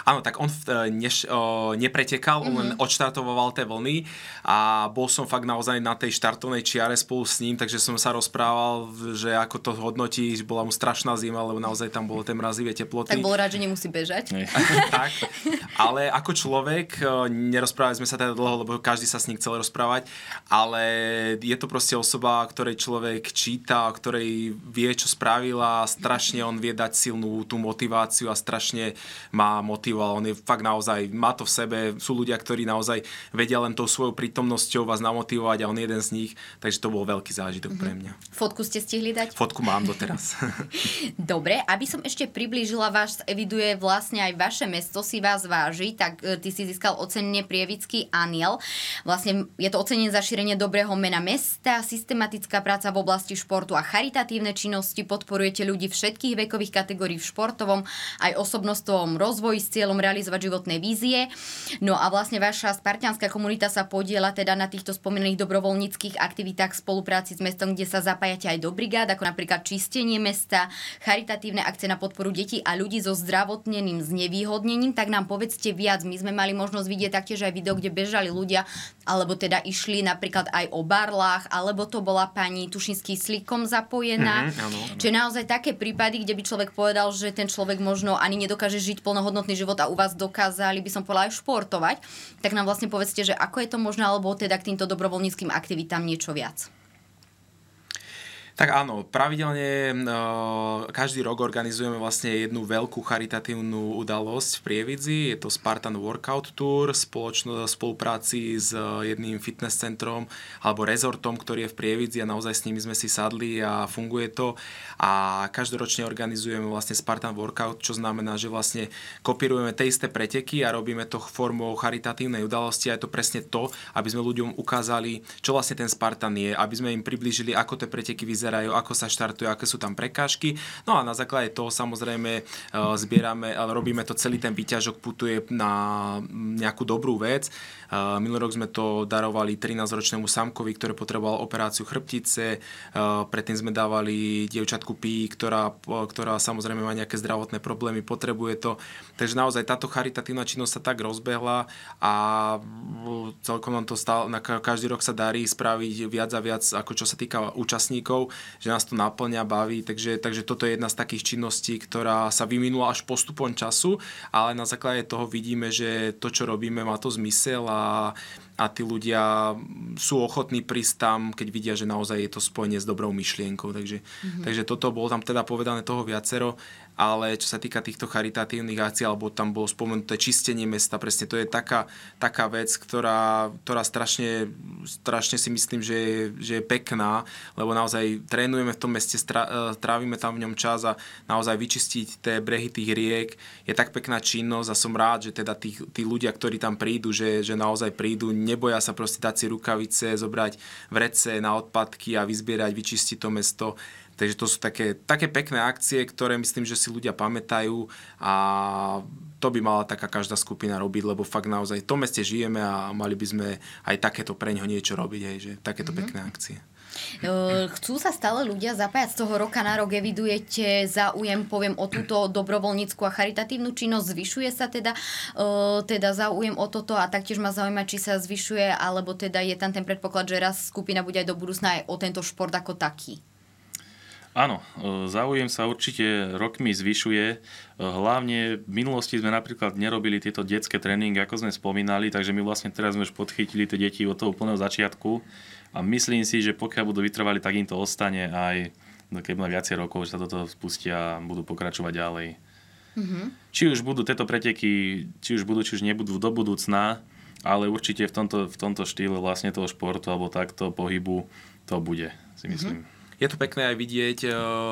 Áno, tak on uh, neš, uh, nepretekal, mm-hmm. on len mhm. odštartoval tie vlny a bol som fakt naozaj na tej štartovnej čiare spolu s ním, takže som sa rozprával, že ako to hodnotí, bola mu strašná zima, lebo naozaj tam bolo tie mrazivé teploty. Tak bol rád, že nemusí bežať. tak, ale ako človek, uh, nerozprávali sme sa teda dlho, lebo každý sa s ním chcel rozprávať, ale je to proste osoba, ktorej človek číta, ktorej vie, čo spravila, strašne on vie dať silnú tú motiváciu a strašne má motiváciu motivoval, on je fakt naozaj, má to v sebe, sú ľudia, ktorí naozaj vedia len tou svojou prítomnosťou vás namotivovať a on je jeden z nich, takže to bol veľký zážitok mm-hmm. pre mňa. Fotku ste stihli dať? Fotku mám doteraz. Dobre, aby som ešte priblížila, váš eviduje vlastne aj vaše mesto, si vás váži, tak e, ty si získal ocenenie Prievický aniel. Vlastne je to ocenenie za šírenie dobrého mena mesta, systematická práca v oblasti športu a charitatívne činnosti, podporujete ľudí všetkých vekových kategórií v športovom aj osobnostovom rozvoji s cieľom realizovať životné vízie. No a vlastne vaša spartianská komunita sa podiela teda na týchto spomenených dobrovoľníckých aktivitách v spolupráci s mestom, kde sa zapájate aj do brigád, ako napríklad čistenie mesta, charitatívne akcie na podporu detí a ľudí so zdravotneným znevýhodnením. Tak nám povedzte viac. My sme mali možnosť vidieť taktiež aj video, kde bežali ľudia, alebo teda išli napríklad aj o barlách, alebo to bola pani Tušinský slikom zapojená. Mm-hmm, áno, áno. Čiže naozaj také prípady, kde by človek povedal, že ten človek možno ani nedokáže žiť plnohodnotný život život a u vás dokázali by som povedala aj športovať, tak nám vlastne povedzte, že ako je to možné, alebo teda k týmto dobrovoľníckým aktivitám niečo viac. Tak áno, pravidelne každý rok organizujeme vlastne jednu veľkú charitatívnu udalosť v Prievidzi. Je to Spartan Workout Tour spoločno spolupráci s jedným fitness centrom alebo rezortom, ktorý je v Prievidzi a naozaj s nimi sme si sadli a funguje to. A každoročne organizujeme vlastne Spartan Workout, čo znamená, že vlastne kopírujeme tie isté preteky a robíme to formou charitatívnej udalosti a je to presne to, aby sme ľuďom ukázali, čo vlastne ten Spartan je, aby sme im priblížili, ako tie preteky vyzerajú vyzerajú, ako sa štartuje, aké sú tam prekážky. No a na základe toho samozrejme zbierame, ale robíme to celý ten výťažok putuje na nejakú dobrú vec. Minulý rok sme to darovali 13-ročnému samkovi, ktorý potreboval operáciu chrbtice. Predtým sme dávali dievčatku Pí, ktorá, ktorá samozrejme má nejaké zdravotné problémy, potrebuje to. Takže naozaj táto charitatívna činnosť sa tak rozbehla a celkom nám to stále, na každý rok sa darí spraviť viac a viac, ako čo sa týka účastníkov, že nás to naplňa, baví. Takže, takže toto je jedna z takých činností, ktorá sa vyvinula až postupom času, ale na základe toho vidíme, že to, čo robíme, má to zmysel a a, tí ľudia sú ochotní prísť tam, keď vidia, že naozaj je to spojenie s dobrou myšlienkou. Takže, mm-hmm. takže toto bolo tam teda povedané toho viacero ale čo sa týka týchto charitatívnych akcií, alebo tam bolo spomenuté čistenie mesta, presne to je taká, taká vec, ktorá, ktorá strašne, strašne si myslím, že je, že je pekná, lebo naozaj trénujeme v tom meste, e, trávime tam v ňom čas a naozaj vyčistiť tie brehy tých riek je tak pekná činnosť a som rád, že teda tí, tí ľudia, ktorí tam prídu, že, že naozaj prídu, neboja sa proste dať si rukavice, zobrať vrece na odpadky a vyzbierať, vyčistiť to mesto Takže to sú také, také pekné akcie, ktoré myslím, že si ľudia pamätajú a to by mala taká každá skupina robiť, lebo fakt naozaj v tom meste žijeme a mali by sme aj takéto pre ňo niečo robiť, hej, že takéto mm-hmm. pekné akcie. Chcú sa stále ľudia zapájať z toho roka na rok, evidujete záujem, poviem, o túto dobrovoľníckú a charitatívnu činnosť, zvyšuje sa teda, teda záujem o toto a taktiež ma zaujíma, či sa zvyšuje, alebo teda je tam ten predpoklad, že raz skupina bude aj do budúcna aj o tento šport ako taký. Áno, e, záujem sa určite rokmi zvyšuje. E, hlavne v minulosti sme napríklad nerobili tieto detské tréningy, ako sme spomínali, takže my vlastne teraz sme už podchytili tie deti od toho úplného začiatku a myslím si, že pokiaľ budú vytrvali, tak im to ostane aj no, keď má viacej rokov, že sa do toho spustia a budú pokračovať ďalej. Mm-hmm. Či už budú tieto preteky, či už budú, či už nebudú do budúcna, ale určite v tomto, v tomto štýle vlastne toho športu alebo takto pohybu to bude, si myslím. Mm-hmm je to pekné aj vidieť e,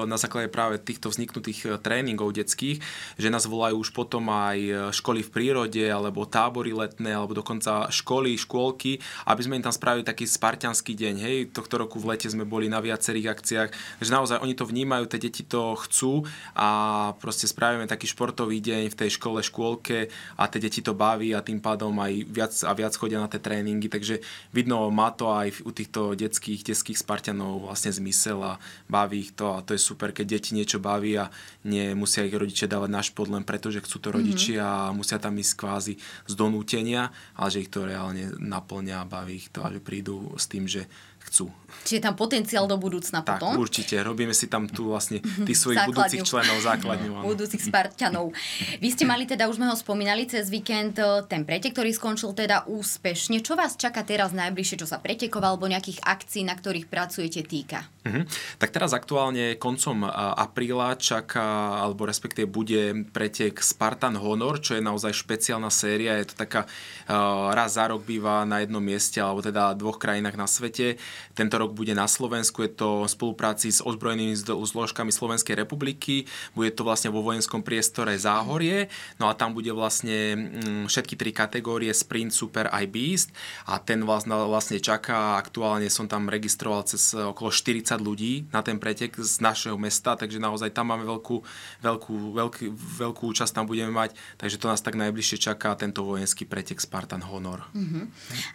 na základe práve týchto vzniknutých e, tréningov detských, že nás volajú už potom aj e, školy v prírode, alebo tábory letné, alebo dokonca školy, škôlky, aby sme im tam spravili taký spartianský deň. Hej, tohto roku v lete sme boli na viacerých akciách, že naozaj oni to vnímajú, tie deti to chcú a proste spravíme taký športový deň v tej škole, škôlke a tie deti to baví a tým pádom aj viac a viac chodia na tie tréningy, takže vidno, má to aj u týchto detských, detských Spartianov vlastne zmysel a baví ich to a to je super, keď deti niečo baví a nemusia ich rodičia dávať na šport len preto, že chcú to rodičia mm-hmm. a musia tam ísť kvázi z donútenia, ale že ich to reálne naplňa a baví ich to a že prídu s tým, že chcú. Čiže tam potenciál do budúcna tak, potom? určite. Robíme si tam tu vlastne tých svojich základňu. budúcich členov základňu. No. Budúcich Spartanov. Vy ste mali teda, už sme ho spomínali cez víkend, e, ten pretek, ktorý skončil teda úspešne. Čo vás čaká teraz najbližšie, čo sa pretekov alebo nejakých akcií, na ktorých pracujete týka? Uh-huh. Tak teraz aktuálne koncom apríla čaká, alebo respektíve bude pretek Spartan Honor, čo je naozaj špeciálna séria. Je to taká uh, raz za rok býva na jednom mieste, alebo teda dvoch krajinách na svete. Tento rok bude na Slovensku, je to v spolupráci s ozbrojenými zložkami Slovenskej republiky, bude to vlastne vo vojenskom priestore Záhorie, no a tam bude vlastne mm, všetky tri kategórie Sprint, Super aj Beast. A ten vlastne, vlastne čaká, aktuálne som tam registroval cez okolo 40 ľudí na ten pretek z našeho mesta, takže naozaj tam máme veľkú, veľkú, veľký, veľkú účasť tam budeme mať, takže to nás tak najbližšie čaká tento vojenský pretek Spartan Honor. Mm-hmm.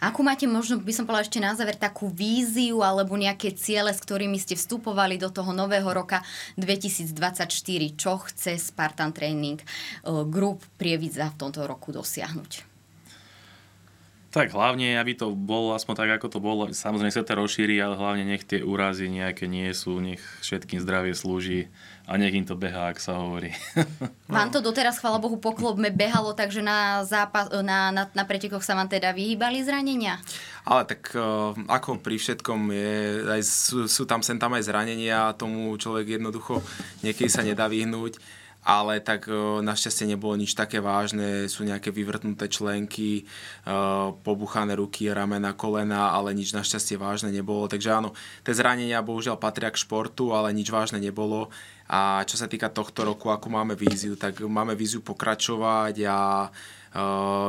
Akú máte možno, by som povedala ešte na záver, takú víziu alebo nejaké ciele, s ktorými ste vstupovali do toho nového roka 2024? Čo chce Spartan Training eh, Group Prievidza v tomto roku dosiahnuť? Tak hlavne, aby to bolo aspoň tak, ako to bolo. Samozrejme sa to rozšíri, ale hlavne nech tie úrazy nejaké nie sú, nech všetkým zdravie slúži a nech im to behá, ak sa hovorí. Vám to doteraz, chvála Bohu, poklopme behalo, takže na, zápas, na, na, na pretekoch sa vám teda vyhýbali zranenia? Ale tak uh, ako pri všetkom je, aj sú, sú tam sem tam aj zranenia a tomu človek jednoducho niekedy sa nedá vyhnúť ale tak našťastie nebolo nič také vážne, sú nejaké vyvrtnuté členky, pobuchané ruky, ramena, kolena, ale nič našťastie vážne nebolo. Takže áno, tie zranenia bohužiaľ patria k športu, ale nič vážne nebolo. A čo sa týka tohto roku, ako máme víziu, tak máme víziu pokračovať a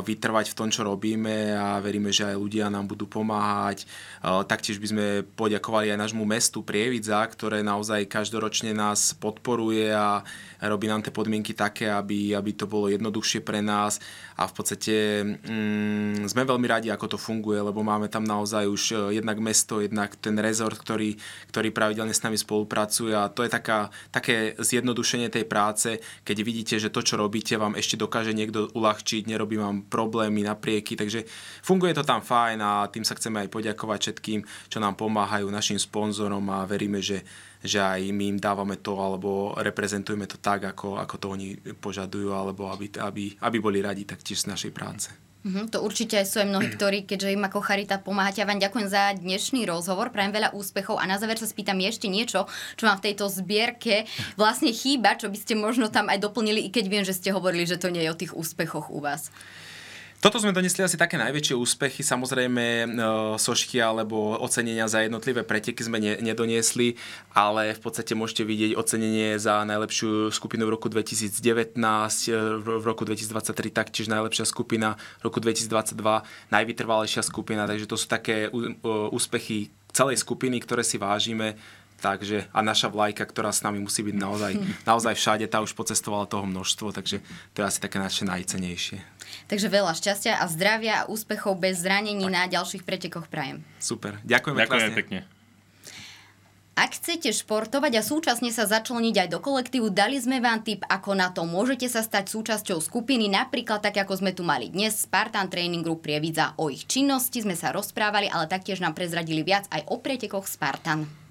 vytrvať v tom, čo robíme a veríme, že aj ľudia nám budú pomáhať. Taktiež by sme poďakovali aj nášmu mestu Prievidza, ktoré naozaj každoročne nás podporuje a robí nám tie podmienky také, aby, aby to bolo jednoduchšie pre nás. A v podstate mm, sme veľmi radi, ako to funguje, lebo máme tam naozaj už jednak mesto, jednak ten rezort, ktorý, ktorý pravidelne s nami spolupracuje. A to je taká, také zjednodušenie tej práce, keď vidíte, že to, čo robíte, vám ešte dokáže niekto uľahčiť, nerobí vám problémy naprieky, takže funguje to tam fajn a tým sa chceme aj poďakovať všetkým, čo nám pomáhajú, našim sponzorom a veríme, že, že aj my im dávame to alebo reprezentujeme to tak, ako, ako to oni požadujú, alebo aby, aby, aby boli radi taktiež z našej práce. Mm-hmm, to určite sú aj mnohí, ktorí, keďže im ako Charita pomáhate. Ja vám ďakujem za dnešný rozhovor, prajem veľa úspechov a na záver sa spýtam ešte niečo, čo vám v tejto zbierke vlastne chýba, čo by ste možno tam aj doplnili, i keď viem, že ste hovorili, že to nie je o tých úspechoch u vás. Toto sme donesli asi také najväčšie úspechy. Samozrejme e, sošky alebo ocenenia za jednotlivé preteky sme ne, nedoniesli, ale v podstate môžete vidieť ocenenie za najlepšiu skupinu v roku 2019, e, v roku 2023 taktiež najlepšia skupina, v roku 2022 najvytrvalejšia skupina, takže to sú také úspechy celej skupiny, ktoré si vážime Takže, a naša vlajka, ktorá s nami musí byť naozaj, naozaj všade, tá už pocestovala toho množstvo, takže to je asi také naše najcenejšie. Takže veľa šťastia a zdravia a úspechov bez zranení tak. na ďalších pretekoch prajem. Super, ďakujeme Ďakujem pekne. Ak chcete športovať a súčasne sa začleniť aj do kolektívu, dali sme vám tip, ako na to môžete sa stať súčasťou skupiny, napríklad tak, ako sme tu mali dnes, Spartan Training Group Prievidza. O ich činnosti sme sa rozprávali, ale taktiež nám prezradili viac aj o pretekoch Spartan.